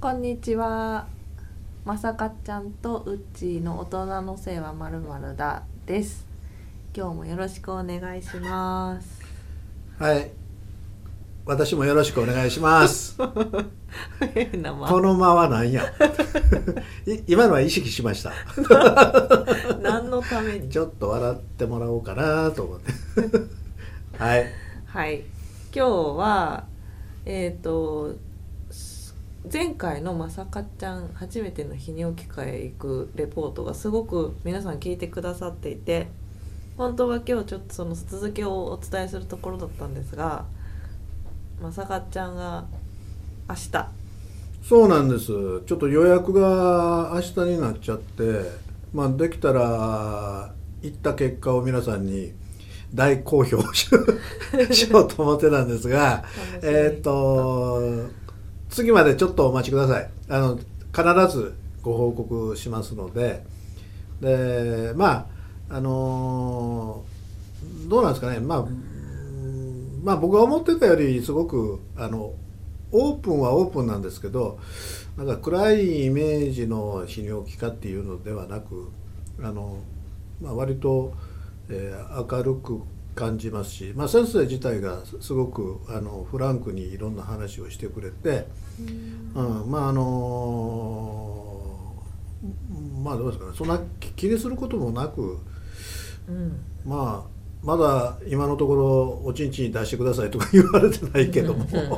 こんにちは。まさかちゃんとうっちーの大人のせいはまるまるだです。今日もよろしくお願いします。はい。私もよろしくお願いします。変なまこの間は何や。い 今のは意識しました。何のために？ちょっと笑ってもらおうかなと思って。はい。はい。今日はえっ、とす前回のまさかちゃん初めての泌尿器科へ行くレポートがすごく皆さん聞いてくださっていて本当は今日ちょっとその続きをお伝えするところだったんですがまさかちゃんが明日そうなんです。ちょっと予約が明日になっちゃって、まあできたら行った結果を皆さんに大公表し しようと思ってたんですが、えーっと次までちょっとお待ちください。あの必ずご報告しますので、でまああのーどうなんですかね。まあまあ僕が思ってたよりすごくあのオープンはオープンなんですけど、なんか暗いイメージの泌尿器科っていうのではなく、あのまあ割と、えー明るく感じますし、まあ、先生自体がすごくあのフランクにいろんな話をしてくれて、うん、まああのまあどうですかねそんな気気にすることもなくうんまあまだ今のところおちんちん出してくださいとか 言われてないけども、うんうんうん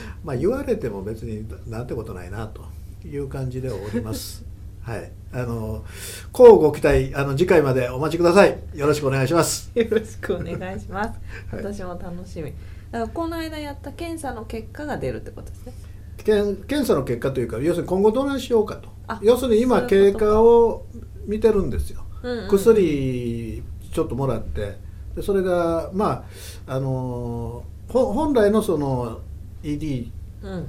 まあ言われても別になんてことないなという感じでおります。はい、あの、こうご期待、あの次回までお待ちください。よろしくお願いします。よろしくお願いします。はい私も楽しみ。だからこの間やった検査の結果が出るってことですね。検検査の結果というか、要するに今後どないしようかと。あ。要するに今経過を見てるんですよ。うんうんうん。薬ちょっともらって、でそれがまああのほ本来のその ED うん。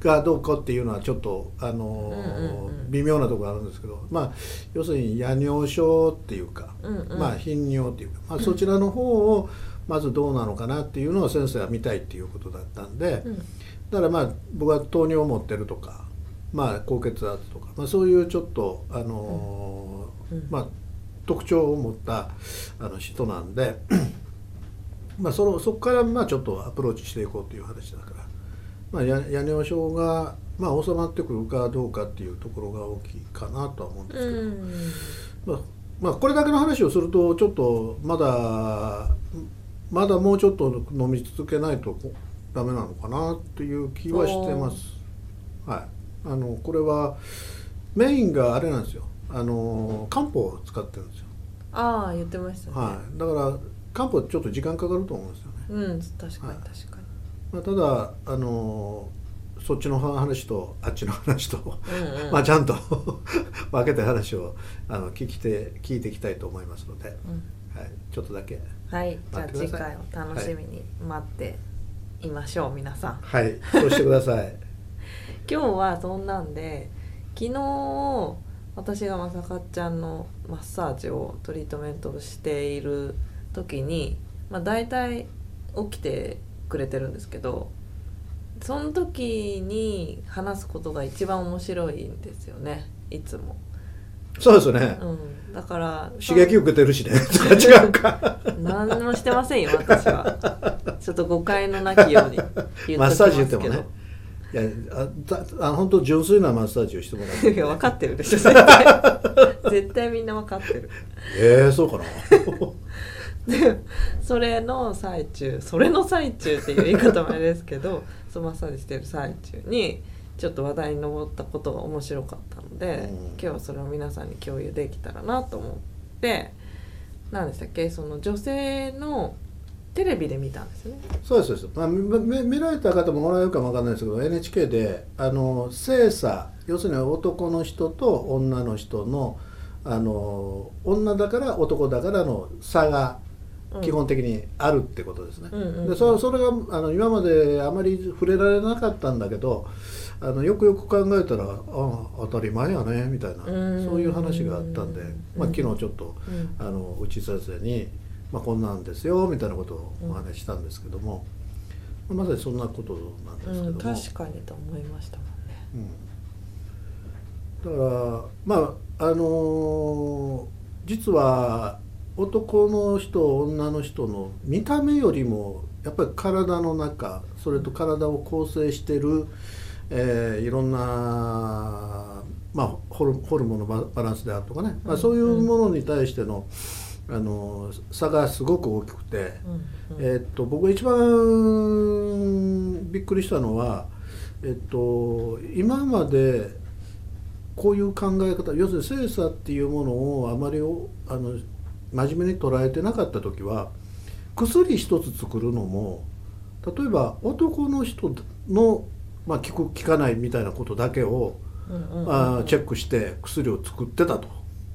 がどうかっていうのはちょっとあの、うんうんうん微妙なところがあるんですけど、まあ要するに夜尿症っていうか、うんうん。まあ頻尿っていうか、まあ、そちらの方をまずどうなのかなっていうのを先生は見たいっていうことだったんで、うんだからまあ僕は糖尿を持ってるとか、まあ、高血圧とか、まあ、そういうちょっとあのーうんまあ、特徴を持ったあの人なんで、まあ、そのそこからまあちょっとアプローチしていこうという話だから、まあ、や夜尿症が、まあ、収まってくるかどうかっていうところが大きいかなとは思うんですけど。うんまあまあ、これだけの話をするとちょっとまだまだもうちょっと飲み続けないとダメなのかなという気はしてます。はい、あのこれはメインがあれなんですよ。あの漢方を使ってるんですよ、ああ言ってましたね。はい、だから漢方ちょっと時間かかると思うんですよね、うん確かにはい。確かまあ、ただあのそっちの話とあっちの話と、に。うんうん。まあ、ちゃんと 分けて話をあの聞きて聞いていきたいと思いますので、うん。はい、ちょっとだけ。はい。じゃあ次回を楽しみに待っていましょう皆さん。はいそうしてください 今日はそんなんで昨日私がまさかちゃんのマッサージをトリートメントをしている時に、まあ、大体起きてくれてるんですけどその時に話すことが一番面白いんですよねいつも、そうですね、うん、だから刺激受けてるしね。違うか。何もしてませんよ私は。ちょっと誤解のなきように言っマッサージ言ってもね。いやあたあ本当純粋なマッサージをしてもらういや分かってるでしょ絶対。絶対みんな分かってる。ええそうかな。でそれの最中それの最中っていう言い方もあれですけどそのマッサージしてる最中にちょっと話題に上ったことが面白かったので、うん。今日はそれを皆さんに共有できたらなと思って何でしたっけ？その女性のテレビで見たんですよね。そうですそうです、まあ、みみ見られた方もおられるかもわかんないですけど NHK であの性差要するに男の人と女の人のあの女だから男だからの差がうん。基本的にあるってことですね。でそそれがあの今まであまり触れられなかったんだけどあのよくよく考えたらあ当たり前やねみたいなうん。そういう話があったんで、まあ、うん。昨日ちょっとうん。あの内先生に、まあ、こんなんですよみたいなことをお話ししたんですけども、まさにそんなことなんですけども、うん、確かにと思いましたもんね。うん、だからまああのー実は男の人女の人の見た目よりもやっぱり体の中それと体を構成してる、えーいろんな、まあ、ホルホルモンのババランスであるとかね、まあ、そういうものに対しての、あの差がすごく大きくて。えっと僕が一番びっくりしたのは、えっと、今までこういう考え方要するに性差っていうものをあまりおあの真面目に捉えてなかった時は薬一つ作るのも例えば男の人の、まあ、効く効かないみたいなことだけを、うんうんうん。あーチェックして薬を作ってたと。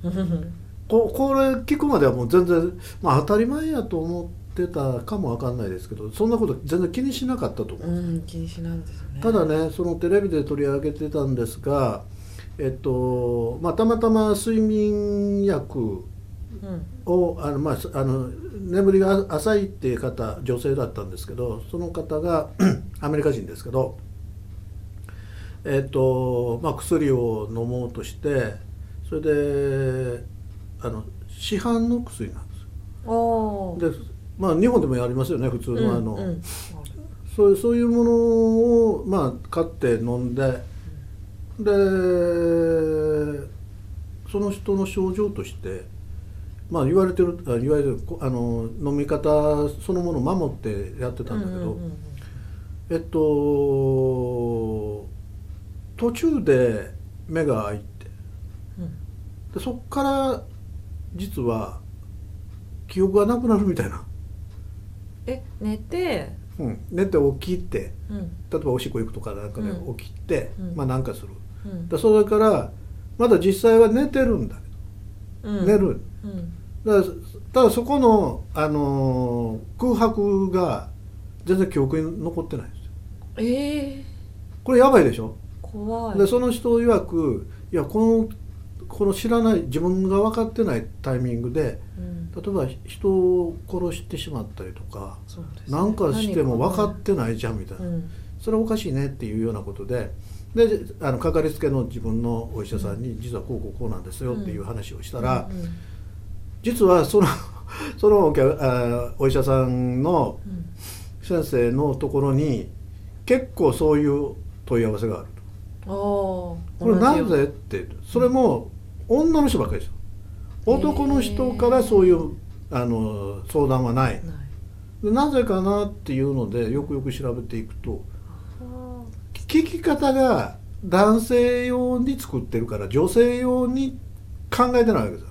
ここれ聞くまではもう全然、まあ、当たり前やと思ってたかもわかんないですけどそんなこと全然気にしなかったと思う、うん気にしないんですよね。ただねそのテレビで取り上げてたんですがえっとまあたまたま睡眠薬うん。をあの、まあ、すあの眠りが浅いっていう方女性だったんですけどその方が アメリカ人ですけど、えっとまあ、薬を飲もうとしてそれであの市販の薬なんですよ。でまあ日本でもやりますよね普通のあの、うん。うんそうそういうものを、まあ、買って飲んででその人の症状として、まあ、言われてるあ言われてるこあの飲み方そのものを守ってやってたんだけど、うんうんうん。えっと途中で目が開いてうん。でそっから実は記憶がなくなるみたいな、え寝て？うん、寝て起きてうん。例えばおしっこ行くとかなんかでうん。起きて、うん。まあなんかする。うん。でそれからまだ実際は寝てるんだけど、うん。寝る。うん。だただそこの、あのー空白が全然記憶に残ってないんですよ。ええこれやばいでしょ？怖い。でその人曰くいやこのこの知らない自分が分かってないタイミングでうん。例えば人を殺してしまったりとかそうですね。なんかしても分かっ何てないじゃんみたいな、うん。それはおかしいねっていうようなことでであのかかりつけの自分のお医者さんに実はこうこうこうなんですよっていう話をしたら、うんうん。実はその そのお客あお医者さんのうん。先生のところに結構そういう問い合わせがあるとこれなぜって。それも女の人ばっかりですよ。男の人からそういうあの相談はない。なぜかなっていうのでよくよく調べていくとあ聞き方が男性用に作ってるから女性用に考えてないわけですよ。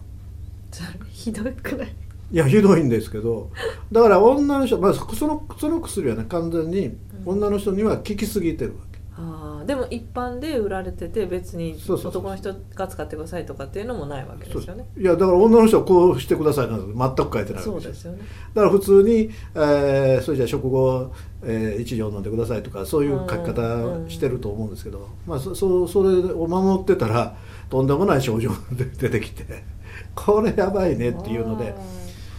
ひどくない？いやひどいんですけどだから女の人、まあ、そそのその薬はね完全にうん女の人には効きすぎてるわけ、ああでも一般で売られてて別に男の人が使ってくださいとかっていうのもないわけですよね。いやだから女の人はこうしてくださいなんて全く書いてないわけですよ。そうですよね。だから普通に、えーそれじゃあ食後、えー、1錠飲んでくださいとかそういう書き方してると思うんですけど、まあ、そそそれを守ってたらとんでもない症状が出てきて これやばいねっていうので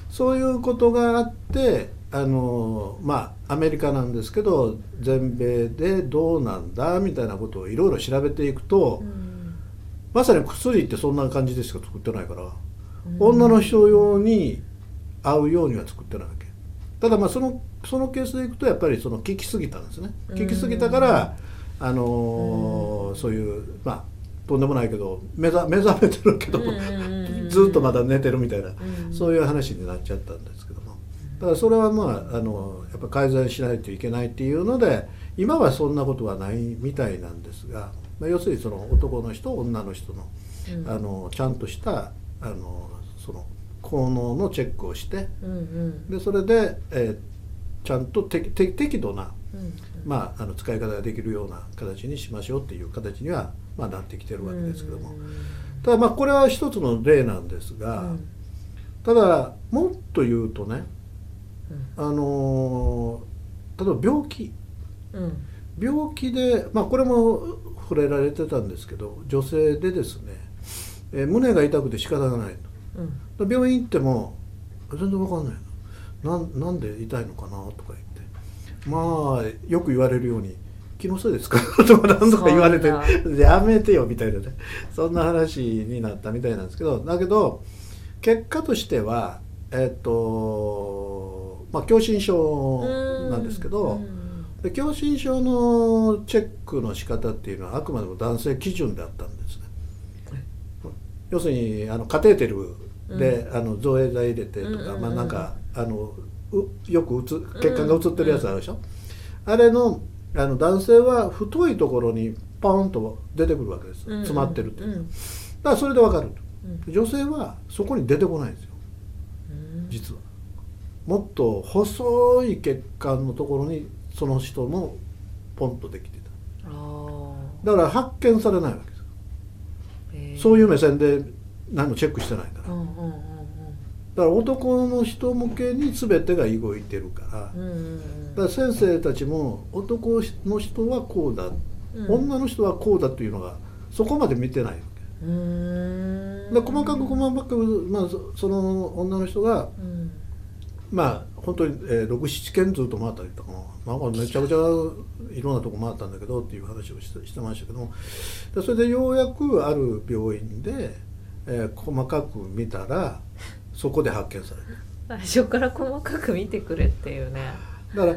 そういうことがあってあのまあアメリカなんですけど全米でどうなんだみたいなことをいろいろ調べていくと、うん。まさに薬ってそんな感じでしか作ってないから。うん。女の人用に合うようには作ってないわけ。ただまあそのそのケースでいくとやっぱりその効きすぎたんですね。うん。効きすぎたからあのーうん。そういうまあとんでもないけど目覚目覚めてるけどずっとまだ寝てるみたいなうん。そういう話になっちゃったんですけど。もだからそれはまああのやっぱ改善しないといけないっていうので今はそんなことはないみたいなんですが、まあ、要するにその男の人女の人のうん。あのちゃんとしたあのその効能のチェックをしてうんうん。でそれで、えーちゃんと適適適度な、うんまあ、あの使い方ができるような形にしましょうっていう形には、まあ、なってきてるわけですけども、ただまあこれは一つの例なんですが、うん。ただもっと言うとねうんあのー例えば病気。うん。病気で、まあ、これも触れられてたんですけど女性でですね、えー胸が痛くて仕方がないうん。病院行っても全然わかんないの。なんなんで痛いのかなとか言って。まあよく言われるように気のせいですか？とか何とか言われてやめてよみたいなね。そんな話になったみたいなんですけど。だけど結果としてはえっとまあ狭心症なんですけど、狭心症のチェックの仕方っていうのはあくまでも男性基準であったんですね。要するにあのカテーテルで、あの造影剤入れてとか、まあなんかあのうよくうつ血管が映ってるやつあるでしょ、あれのあの男性は太いところにポンと出てくるわけです、詰まってるっていうのは。うん。だからそれでわかると。うん。女性はそこに出てこないんですよ。うん。実はもっと細い血管のところにその人もポンとできてた。あだから発見されないわけです。ーへー。そういう目線で何もチェックしてないから。うんうんうんだから男の人向けに全てが動いてるから。うんうんうん。だから先生たちも男の人はこうだ、うん。女の人はこうだというのがそこまで見てないわけ。で細かく細かく、まあ、そその女の人がうんまあ本当に、えー、67件ずっと回ったりとかなんかめちゃくちゃいろんなとこ回ったんだけどっていう話をしてしてましたけどもでそれでようやくある病院で、えー細かく見たらそこで発見される。最初から細かく見てくれっていうね。だから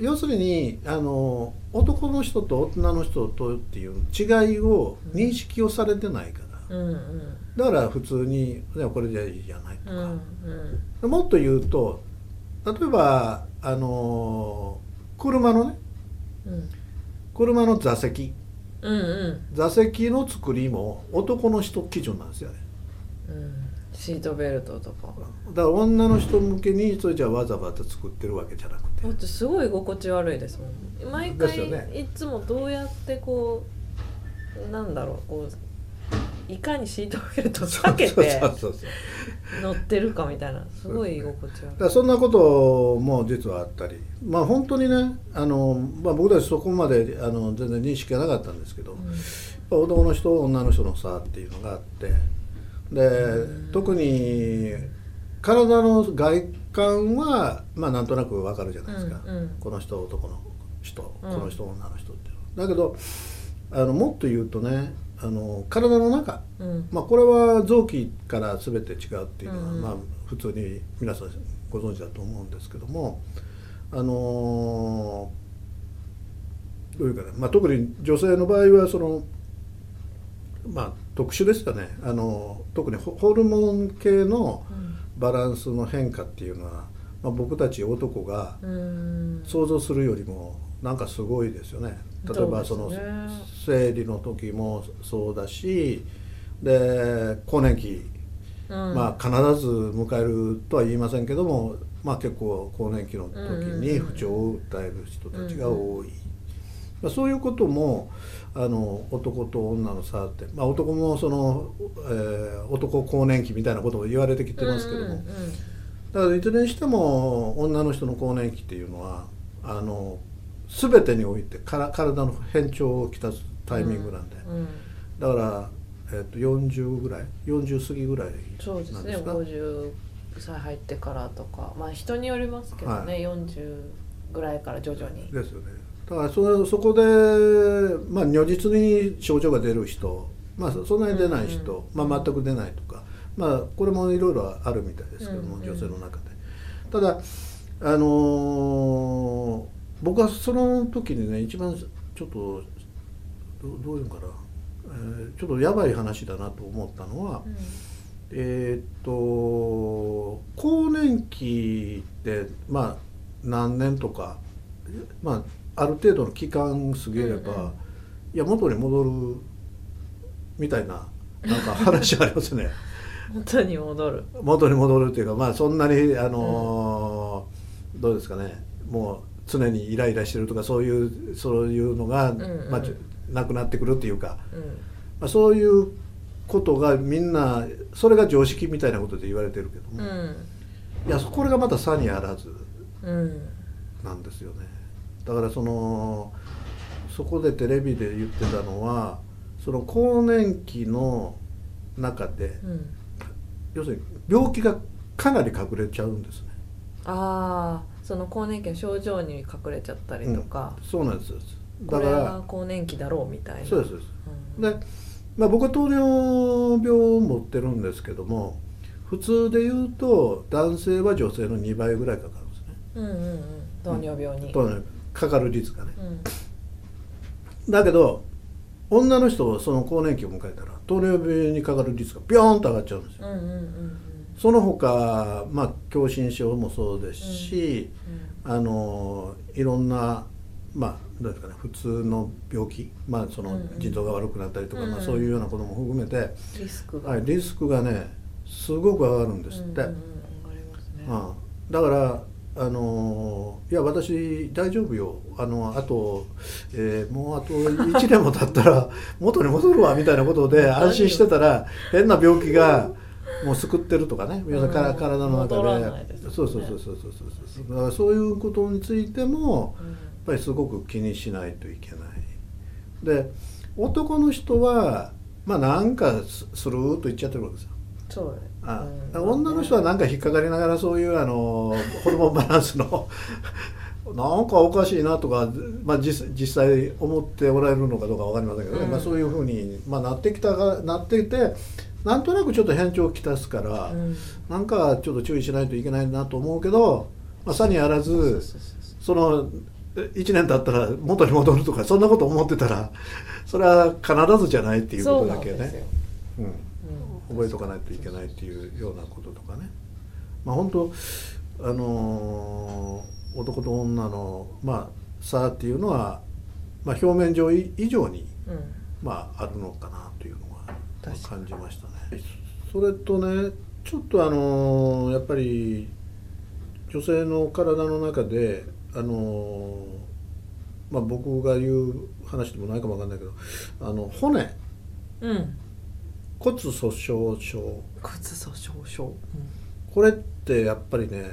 要するにあの男の人と女の人とっていう違いを認識をされてないから、うんうん。だから普通に「いやこれじゃいいじゃない」とか、うんうんもっと言うと例えばあの車のねうん。車の座席。うんうん。座席の作りも男の人基準なんですよね。うん。シートベルトとか。だから女の人向けにそれじゃあわざわざ作ってるわけじゃなくて。だってすごい居心地悪いですもん。毎回、いつもどうやってこうなんだろうこういかにシートベルト避けて乗ってるかみたいな。すごい居心地悪い。そんなことも実はあったり。まあ本当にねあの、まあ、僕たちそこまであの全然認識がなかったんですけど、やっぱ男の人女の人の差っていうのがあって。で特に体の外観はまあなんとなくわかるじゃないですか、うんうん。この人男の人こうん。の人女の人っていうのだけどあのもっと言うとねあの体の中。うん。まあ、これは臓器から全て違うっていうのは、うんまあ、普通に皆さんご存知だと思うんですけども。あのーどういうかね、まあ、特に女性の場合はその、まあ、特殊ですよね。あの特にホホルモン系のバランスの変化っていうのは、まあ、僕たち男がうん。想像するよりもなんかすごいですよね。例えばその生理の時もそうだしで更年期、うん。まあ必ず迎えるとは言いませんけども、まあ、結構更年期の時に不調を訴える人たちが多い、まあ、そういうこともあの男と女の差って、まあ、男もその、えー男更年期みたいなことを言われてきてますけども、うんうん。だからいずれにしても女の人の更年期っていうのはあの全てにおいてから体の変調をきたすタイミングなんで、うんうん。だから、えっと40ぐらい40過ぎぐらいそうですねなんですか50歳入ってからとか。まあ人によりますけどね、は40ぐらいから徐々に。ですよね。だからそそこで、まあ、如実に症状が出る人、まあ、そそんなに出ない人、うんうんまあ、全く出ないとか、まあ、これもいろいろあるみたいですけども、うんうん。女性の中で。ただあのー僕はその時にね一番ちょっとどどういうのかな、えーちょっとやばい話だなと思ったのは、えーっと更年期ってまあ何年とかまあある程度の期間過ぎれば、うんうん。いや元に戻るみたいななんか話ありますね。元に戻る。元に戻るっていうかまあそんなにあのーどうですかね。もう常にイライラしてるとかそういうそういうのが、んうん。まあ、なくなってくるっていうか、うん。まあ、そういうことがみんなそれが常識みたいなことで言われてるけども、うん。いやこれがまた差にあらずうん。なんですよね。だからそのそこでテレビで言ってたのはその更年期の中でうん。要するに病気がかなり隠れちゃうんですね、ああその更年期の症状に隠れちゃったりとか、そうなんですこれだからは更年期だろうみたいな。そうですそうでまあ、僕は糖尿病を持ってるんですけども普通で言うと男性は女性の2倍ぐらいかかるんですね。うんうんうん。糖尿病に、糖尿かかる率がね。うん。だけど女の人はその更年期を迎えたら糖尿病にかかる率がビョーンと上がっちゃうんですよ。うんうんうんその他まあ狭心症もそうですし、うんあのいろんなまあどうですかね普通の病気まあそのうんうん。腎臓が悪くなったりとか、うんうん。まあ、そういうようなことも含めて、リスクが、はい、リスクがねすごく上がるんですって、だからあのいや私大丈夫よ。あのあと、えーもうあと1年も経ったら元に戻るわみたいなことで 安心してたら変な病気がもう救ってるとかね皆さんからうん体の中で。そうそうそうそうそうそう。だからそういうことについてもうん。やっぱりすごく気にしないといけない。で男の人はまあなんかススルーッと言っちゃってるわけですよ。そうあうん。女の人はなんか引っかかりながらそういうあのホルモンバランスの なんかおかしいなとか、まあ、実実際思っておられるのかどうかわかりませんけどね、うん。まあ、そういうふうに、まあ、なってきたがなっていてなんとなくちょっと変調をきたすから、うん。なんかちょっと注意しないといけないなと思うけど、まあ、さにあらずその1年経ったら元に戻るとかそんなこと思ってたらそれは必ずじゃないっていうことだけね。覚えとかないといけないっていうようなこととかね。まあ本当あのー男と女のまあ差っていうのは、まあ、表面上以上にうん。まああるのかなというのは感じましたね。それとねちょっとあのーやっぱり女性の体の中であのーまあ僕が言う話でもないかもわかんないけどあの骨。うん。骨粗しょう症。骨粗しょう症、これってやっぱりね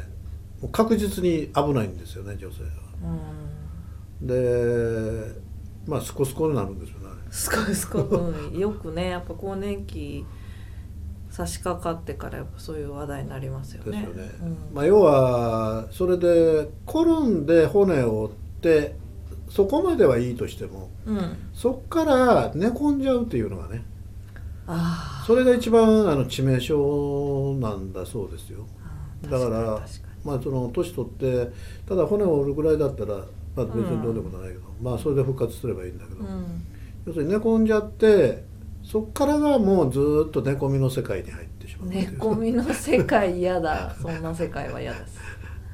もう確実に危ないんですよね女性は。うん、でまあスコスコになるんですよねすごいすごい、うん、よくねやっぱ更年期差し掛かってからやっぱそういう話題になりますよね。よね。うん。まあ、要はそれで転んで骨を折ってそこまではいいとしてもうん、そっから寝込んじゃうっていうのがねあそれが一番あの致命傷なんだそうですよ。あだからまあその年取ってただ骨を折るぐらいだったら、まあ、別にどうでもないけど、まあそれで復活すればいいんだけど、要するに寝込んじゃってそっからがもうずーっと寝込みの世界に入ってしまう寝込みの世界嫌だ。そんな世界は嫌です。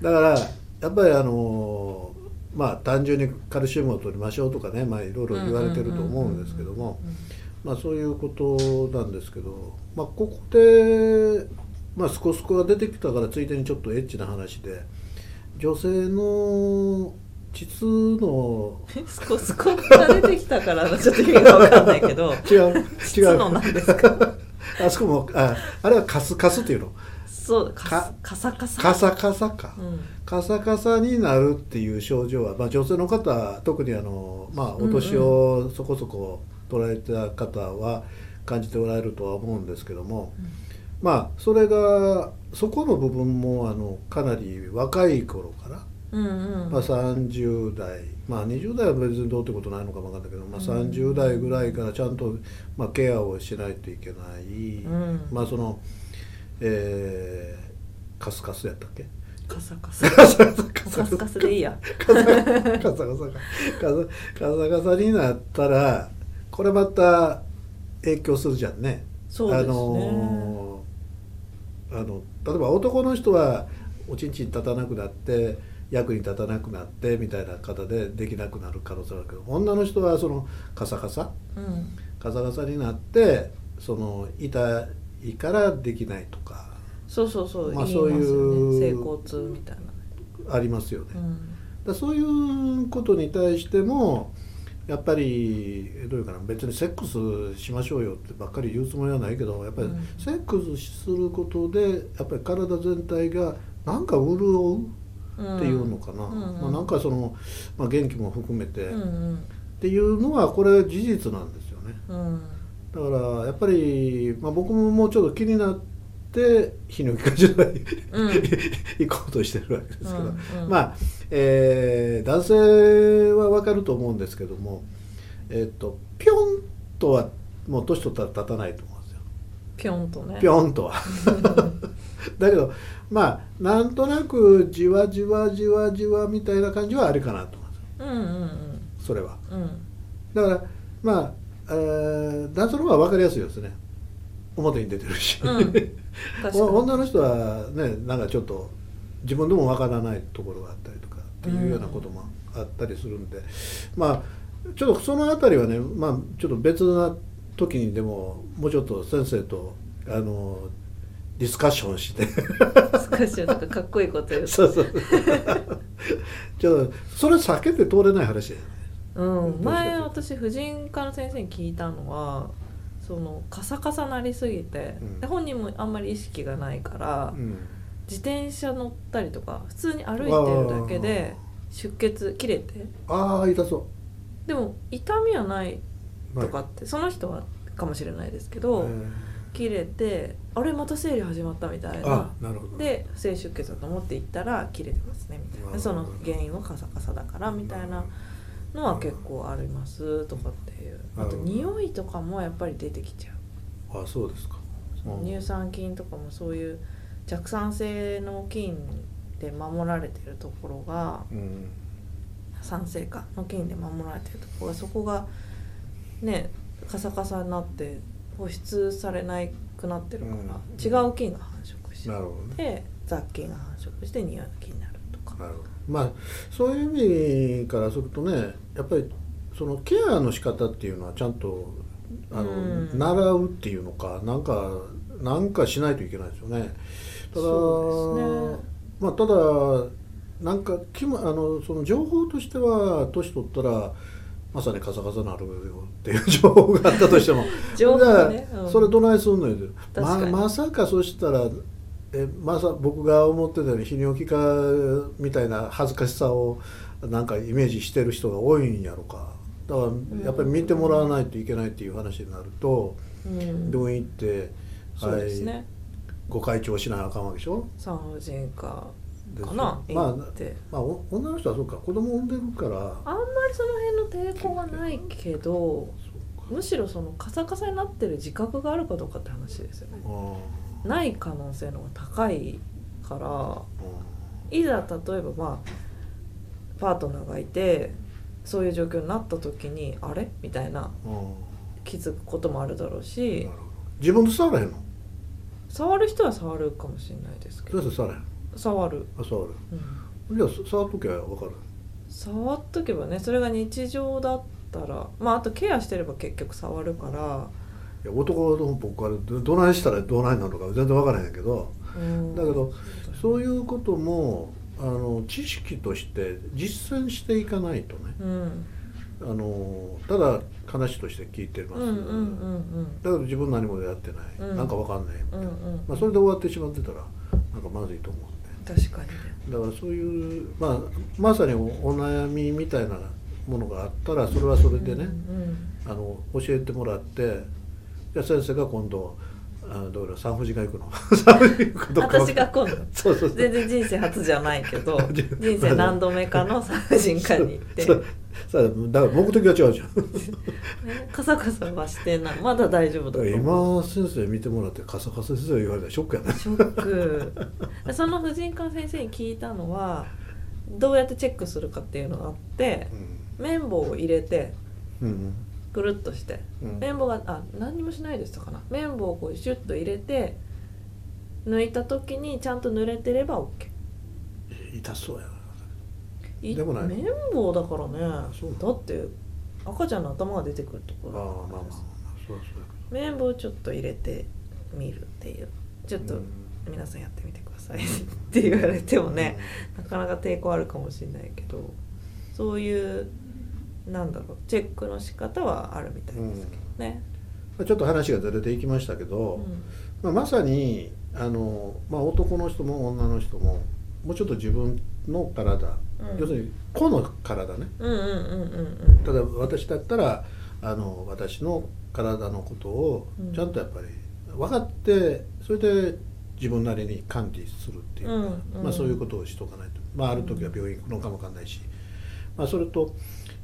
だからやっぱりあのまあ単純にカルシウムを取りましょうとかねまあいろいろ言われてると思うんですけどもまあそういうことなんですけどまあここでまあスコスコが出てきたからついでにちょっとエッチな話で女性の膣の。スコスコが出てきたからちょっと意味が分かんないけど。違 う違う。膣のなんですか？あそこもああれはカスカスっていうの？そうかかカサカサ。カサカサか、うん。カサカサになるっていう症状は、まあ、女性の方特にあの、まあ、お年をそこそこ取られた方は感じておられるとは思うんですけども、まあそれがそこの部分もあのかなり若い頃から、うんうん。まあ、30代。まあ20代は別にどうってことないのかもわかんないけど、まあ、30代ぐらいからちゃんと、まあ、ケアをしないといけない、うん。まあそのえーカスカスやったっけ？カサカサ。カサカサ。カサカサでいいや。カサカサ。カサカサカサカサになったらこれまた影響するじゃんね。そうですね。あのあの例えば男の人はおちんちん立たなくなって役に立たなくなってみたいな方でできなくなる可能性あるけど女の人はそのカサカサ？うん。カサカサになってその痛いからできないとか。そうそうそう、まあそういう性交痛みたいな、ありますよね。うん、だそういうことに対してもやっぱりどういうかな別にセックスしましょうよってばっかり言うつもりはないけどやっぱりうん。セックスすることでやっぱり体全体がなんか潤うっていうのかな、うんうん。まあ、なんかその、まあ、元気も含めて、うんうん。っていうのはこれ事実なんですよね。うん。だからやっぱり、まあ、僕ももうちょっと気になっって泌尿器科時代うん。行こうとしてるわけですけど、うんうん。まあ、えー男性は分かると思うんですけどもえっ、とピョンとはもう年取ったら立たないと思うんですよ。ぴょんとね。ピョンとは だけどまあなんとなくじわじわじわじわみたいな感じはあるかなと思うんうんうん。それは。うん。うんだからまあ、えー男性の方が分かりやすいですね。表に出てるし、うん。女の人はねなんかちょっと自分でもわからないところがあったりとかっていうようなこともあったりするんで、まあちょっとそのあたりはねまあちょっと別な時にでももうちょっと先生とあのディスカッションして。少しなんかかっこいいこと言う。とそうそう。ちょっとそれ避けて通れない話だよね。うん、前私婦人科の先生に聞いたのはそのカサカサなりすぎて、うん。で本人もあんまり意識がないから、うん。自転車乗ったりとか普通に歩いてるだけで出血切れて。ああ痛そでも痛みはないうとかって、その人はかもしれないですけど、え切れてあれまた生理始まったみたいーな。あなるほど。で不正出血だと思って行ったら切れてますねみたいな。でその原因はカサカサだからみたいなのは結構ありますとかっていう。あと匂いとかもやっぱり出てきちゃう。あそうですか。う。ん。乳酸菌とかもそういう弱酸性の菌で守られてるところがうん。酸性化の菌で守られてるところがそこがねカサカサになって保湿されなくなってるから、うん。違う菌が繁殖しなるほどね。て雑菌が繁殖して匂いの菌になるとか。なるほど。まあそういう意味からするとねやっぱりそのケアの仕方っていうのはちゃんとあの、うん。習うっていうのかなんかなんかしないといけないですよね。ただね。まあただなんかきもあのその情報としては年取ったらまさにカサカサなるよっていう情報があったとしても。情報ね、うん。それどないすんのよ。ままさかそしたらえまさ僕が思ってたように泌尿器科みたいな恥ずかしさをなんかイメージしてる人が多いんやろか。だからやっぱり見てもらわないといけないっていう話になるとうん。病院行って、そうですね、ご会長しなあかんわけでしょ？産婦人科かなまあ行って、まあお女の人はそうか子供産んでるから。あんまりその辺の抵抗がないけどむしろそのカサカサになってる自覚があるかどうかって話ですよね。うんない可能性の方が高いからいざ例えばまあパートナーがいてそういう状況になった時にあれ？みたいな気づくこともあるだろうし。自分で触らへんの？触る人は触るかもしれないですけど。どうして触る、あ触る。うん、じゃあ触っときゃ分かる。触っとけばねそれが日常だったらまああとケアしてれば結局触るから、いや男の僕からどどないしたらどないなのか全然分からへんやけど。うん。だけどそういうこともあの知識として実践していかないとね。うん。あのただ話として聞いてます、うんうんうんだけど自分何もやってない、うん。なんか分かんない、うんうんうん。まあ、それで終わってしまってたらなんかまずいと思う確かにね。だからそういう、まあ、まさにおお悩みみたいなものがあったらそれはそれでね、うんあの教えてもらってじゃあ先生が今度あのどうだ産婦人科行くの？私が今度？そうそう全然人生初じゃないけど じ人生何度目かの 産婦人科に行って、そうそうだから目的が違うじゃん。ね、カサカサはしてない。まだ大丈夫だと今先生見てもらってカサカサ先生言われたらショックやねショック。その婦人科の先生に聞いたのはどうやってチェックするかっていうのがあって綿棒を入れてうんうん。くるっとしてうん。綿棒があ何にもしないでしたかな。綿棒をこうシュッと入れて抜いた時にちゃんと濡れてれば OK 痛そうやいでもない綿棒だからね。そう。だって赤ちゃんの頭が出てくるとこなああまあまあそうそう綿棒をちょっと入れてみるっていう。ちょっと皆さんやってみてください。って言われてもね、なかなか抵抗あるかもしれないけど。そういうなんだろうチェックの仕方はあるみたいですけどね。うん。ちょっと話がずれていきましたけど、まあ、まさにあの、まあ、男の人も女の人ももうちょっと自分の体、うん。要するに個の体ね。ただ私だったらあの私の体のことをうん。ちゃんとやっぱり分かってそれで自分なりに管理するっていうか、うんうん。まあ、そういうことをしとかないと、まあ、ある時は病院行くのかもわかんないし、まあ、それと、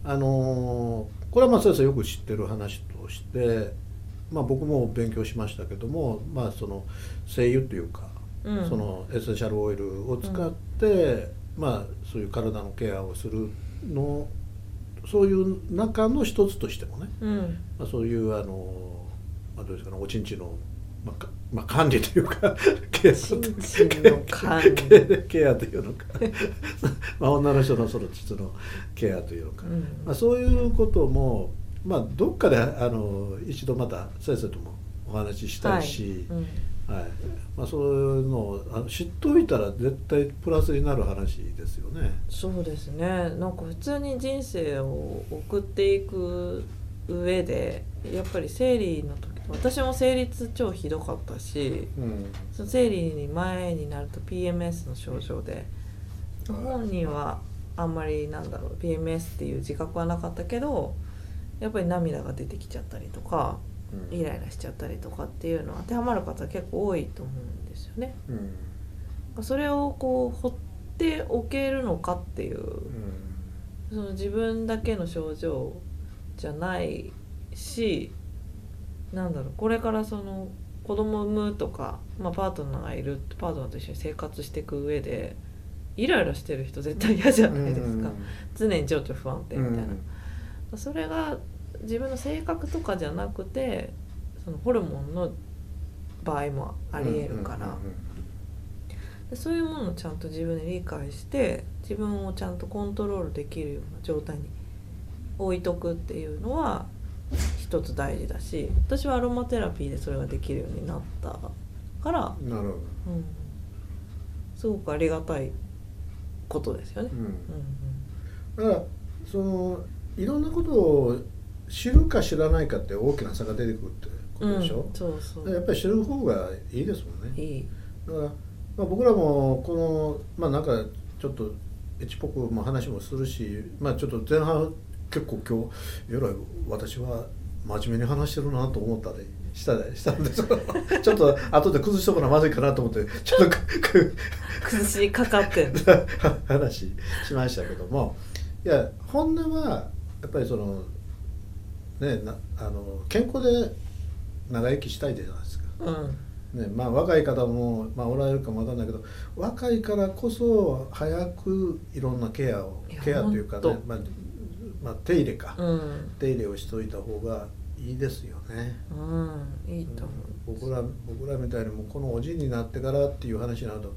あのーこれはまあ先生よく知ってる話として、まあ、僕も勉強しましたけども、まあ、その精油というか、うん。そのエッセンシャルオイルを使って、まあ、そういう体のケアをするのそういう中の一つとしてもね、うん。まあ、そういうあの、まあ、どうですかねおちんちの、まあかまあ、管理というか ケアケアというのか まあ女の人のその膣のケアというのか、うん。まあ、そういうことも、まあ、どっかであの一度また先生ともお話ししたいし、はい。うんはい。まあ、そういうのをあの知っておいたら絶対プラスになる話ですよね。そうですね。なんか普通に人生を送っていく上でやっぱり生理の時私も生理痛超ひどかったしうん。その生理に前になると PMS の症状で本人はあんまりなんだろう PMS っていう自覚はなかったけどやっぱり涙が出てきちゃったりとかイライラしちゃったりとかっていうのは当てはまる方結構多いと思うんですよね。うん。それをこう放っておけるのかっていう。その自分だけの症状じゃないしなんだろうこれからその子供を産むとか、まあ、パートナーがいるパートナーと一緒に生活していく上でイライラしてる人絶対嫌じゃないですか、常に情緒不安定みたいな、それが自分の性格とかじゃなくてそのホルモンの場合もありえるから、でそういうものをちゃんと自分で理解して自分をちゃんとコントロールできるような状態に置いとくっていうのは一つ大事だし私はアロマテラピーでそれができるようになったから、うんなるほど、うん、すごくありがたいことですよね。うん。だからそのいろんなことを知るか知らないかって大きな差が出てくるってこうんとでしょ、うんそうそう。やっぱり知る方がいいですもんね。いい。だから、まあ、僕らもこのまあなんかちょっとエッチっぽくも話もするしまあちょっと前半結構今日えらい私は真面目に話してるなと思ったりしたりしたんですけど ちょっと後で崩しとくのはまずいかなと思ってちょっとく崩しかかって 話しましたけども。いや本音はやっぱりそのねなあの健康で長生きしたいじゃないですか。うん。ねまあ、若い方も、まあ、おられるかもわかんないけど若いからこそ早くいろんなケアをケアというかねまあまあ、手入れか、うん。手入れをしといた方がいいですよね。うんいいと思う。僕ら僕らみたいにもうこのおじになってからっていう話になると、は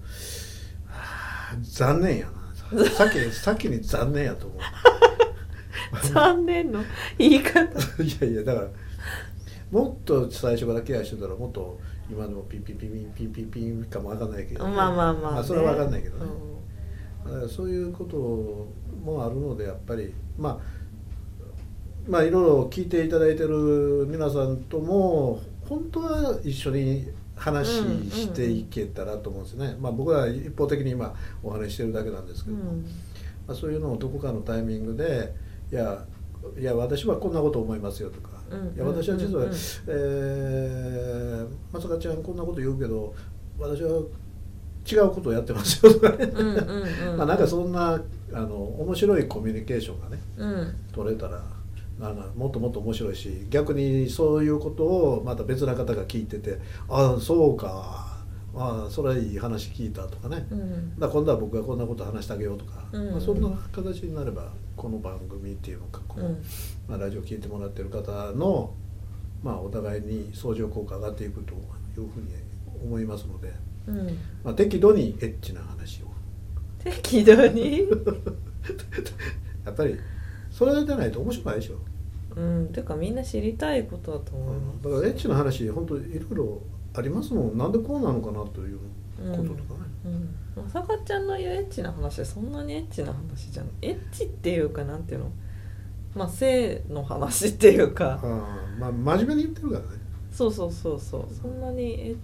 あ、残念やな。先に先に残念やと思う 残念の言い方。いやいやだからもっと最初からケアしてたらもっと今でもピンピンピンピンピンピンピンかもわかんないけど、まあまあまあ、ね、それはわかんないけどね、うん。だからそういうこともあるのでやっぱりまあまあいろいろ聞いていただいてる皆さんとも本当は一緒に話していけたらと思うんですね、まあ僕は一方的に今お話ししてるだけなんですけども、うん。まあ、そういうのをどこかのタイミングでいやいや私はこんなこと思いますよとか、うんいや私は実は、うんうん。えーまさかちゃんこんなこと言うけど私は違うことをやってますよとかね、うんうんうん。まあなんかそんなあの面白いコミュニケーションがねうん。取れたらなんかもっともっと面白いし逆にそういうことをまた別な方が聞いててああそうかああそれはいい話聞いたとかね、うん。だ今度は僕がこんなこと話してあげようとか、うん。まあ、そんな形になればこの番組っていうのかこの、うん。まあ、ラジオ聞いてもらってる方の、まあ、お互いに相乗効果上がっていくというふうに思いますので、うん。まあ、適度にエッチな話を。適度に？やっぱりそれじゃないと面白くないでしょ。うん。てかみんな知りたいことだと思います。だからエッチな話本当いろいろありますもん。なんでこうなのかなということとかね、うん。まさかちゃんの言うエッチな話はそんなにエッチな話じゃん。エッチっていうかなんていうの？まあ性の話っていうか。ああまあ真面目に言ってるからね。そうそうそうそう。そんなにエッ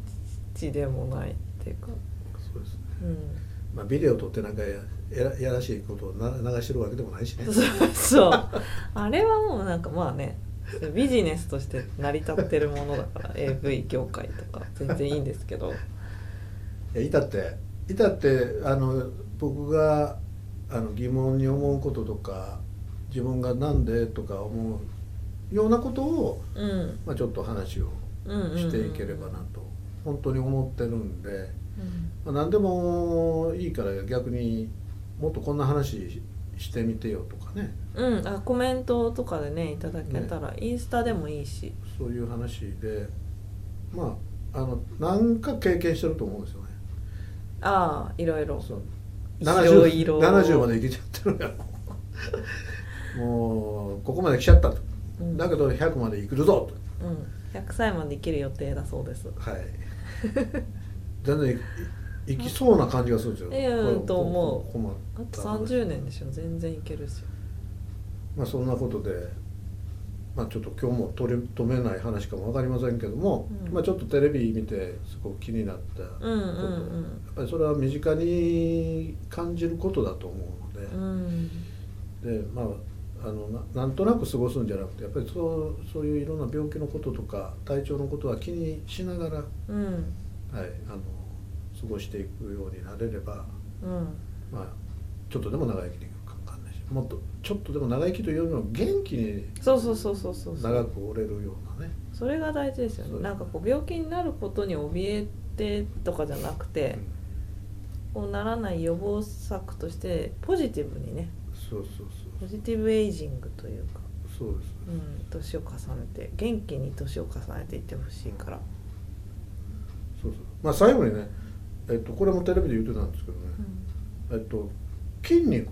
チでもないっていうか。そうですね、うん。まあ、ビデオ撮ってなんかややらやらしいことをな流してるわけでもないしね。そう。あれはもうなんかまあねビジネスとして成り立ってるものだから AV 業界とか全然いいんですけど。いやいたっていたってあの僕があの疑問に思うこととか自分がなんでとか思うようなことを、うん。まあ、ちょっと話をしていければなと本当に思ってるんで、うん。まあ、何でもいいから逆にもっとこんな話してみてよとかね。うん、あコメントとかでねいただけたら、インスタでもいいし。そういう話で。まああの何か経験してると思うんですよね。ああいろいろ。そう。いろいろ70までいけちゃってるやろ もうここまで来ちゃったと、うん。だけど100までいくるぞうん、100歳まで生きる予定だそうです。とはい。全然いいきそうな感じがするんですよ。いやこれと思う。あとった話30年でしょ。全然いけるっし。まあそんなことでまあちょっと今日も取り留めない話かも分かりませんけども、うん。まあちょっとテレビ見てすごく気になったこと、ょうんうん。やっぱりそれは身近に感じることだと思うので、うん。うんでまああのななんとなく過ごすんじゃなくてやっぱりそうそういういろんな病気のこととか体調のことは気にしながら、はい、うんあの過ごしていくようになれれば、うん。まあ、ちょっとでも長生きできるかもわかんないしもっとちょっとでも長生きというよりも元気にそうそうそうそうそう長くおれるようなね。それが大事ですよそう。ねなんかこう病気になることに怯えてとかじゃなくて、こうならない予防策としてポジティブにね。そうそうポジティブエイジングというか、そうそうです。うん、年を重ねて元気に年を重ねていってほしいから、そうそう。まあ最後にね、えっと、これもテレビで言ってたんですけどね、えっと、筋肉。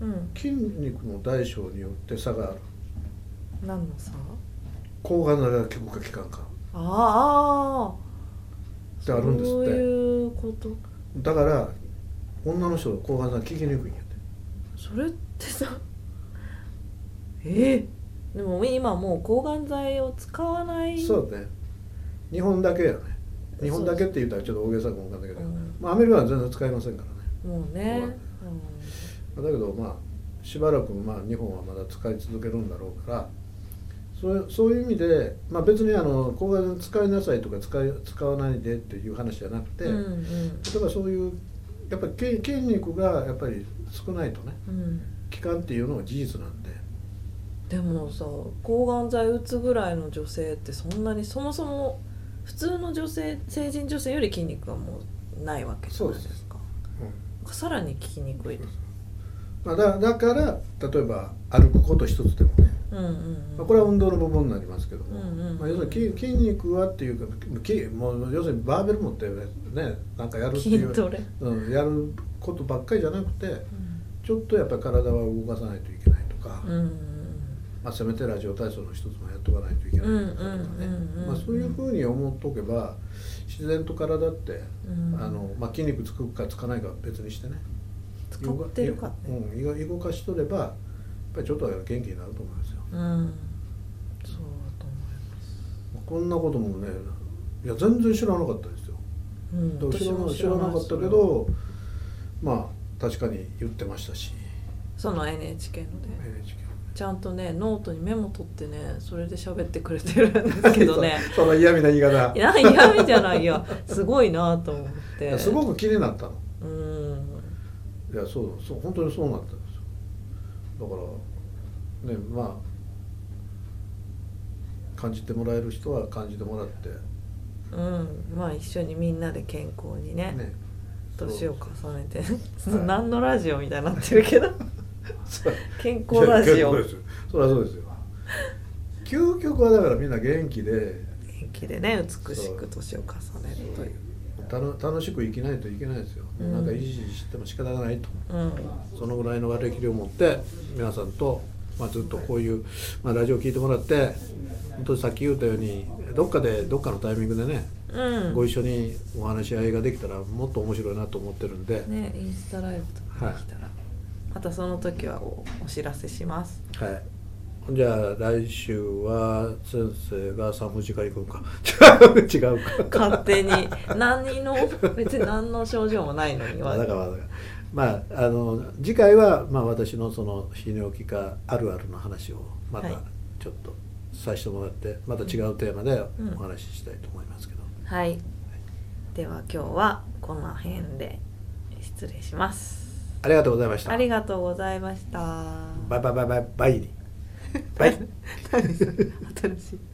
うん、うん、筋肉の大小によって差がある。何のさ抗がん剤が効くか効かんかああってあるんですって。そういうこと。だから女の人は抗がん剤効きにくいんやって。それってさえ？えでも今もう抗がん剤を使わない。そうね。日本だけやね日本だけって言ったらちょっと大げさかもわかんないけど、うん。まあ、アメリカは全然使いませんからね。もうね、だけどまあしばらくまあ日本はまだ使い続けるんだろうからそうそういう意味で、まあ、別にあの抗がん剤使いなさいとか使い使わないでっていう話じゃなくて、うんうん。例えばそういうやっぱり筋筋肉がやっぱり少ないとねうん。期間っていうのは事実なんで。でもさ抗がん剤打つぐらいの女性ってそんなにそもそも普通の女性成人女性より筋肉がもうないわけじゃないですか。さらに効きにくいまあ、だだから例えば歩くこと一つでもね、うんうんまあ、これは運動の部分になりますけども、うんうんまあ、要するに筋筋肉はっていうか筋もう要するにバーベル持ってねなんかやるっていう、筋トレ、うん、やることばっかりじゃなくてうん。ちょっとやっぱり体は動かさないといけないとか、うんうんまあ、せめてラジオ体操の一つもやっとかないといけないとかね。そういうふうに思っとけば自然と体って、うん。あのまあ、筋肉つくかつかないかは別にしてね。使ってるかねうん、動かしとればやっぱりちょっとは元気になると思いますよ。うん。そうだと思います。こんなこともねいや全然知らなかったですよ。うん知ら知らなかったけどまあ確かに言ってましたし。その NHK のね。NHK ちゃんとねノートにメモ取ってねそれで喋ってくれてるんですけどね。その嫌味な言い方。いや嫌味じゃないいやすごいなと思っいてやすごく気になったの。うん。いやそうそう本当にそうなったんですよ。だからねまあ感じてもらえる人は感じてもらって。うん。まあ一緒にみんなで健康にねね。年を重ねて。は い何のラジオみたいになってるけど健康ラジオ。そりゃそうですよ。究極はだからみんな元気で。気でね美しく年を重ねるという。たの楽しく生きないといけないですよ、うん。なんか維持しても仕方がないと。うん。そのぐらいの割り切りを持って皆さんと、まあ、ずっとこういう、まあ、ラジオを聞いてもらって本当にさっき言ったようにどっかでどっかのタイミングでね、うん。ご一緒にお話し合いができたらもっと面白いなと思ってるんで、ねインスタライブとかできたら、またその時はおお知らせします。はい。じゃあ来週は先生が産婦人科行くんか。違 う違うか。勝手に。何の別に何の症状もないのに。まあだからまあだから。まああの次回は、まあ、私のその泌尿器科あるあるの話をまたはい。ちょっとさせてもらってまた違うテーマでうん。お話ししたいと思いますけど、はい。では今日はこの辺で失礼しますありがとうございました。ありがとうございました。バイバイバイバイ。バイ。にバイ新しい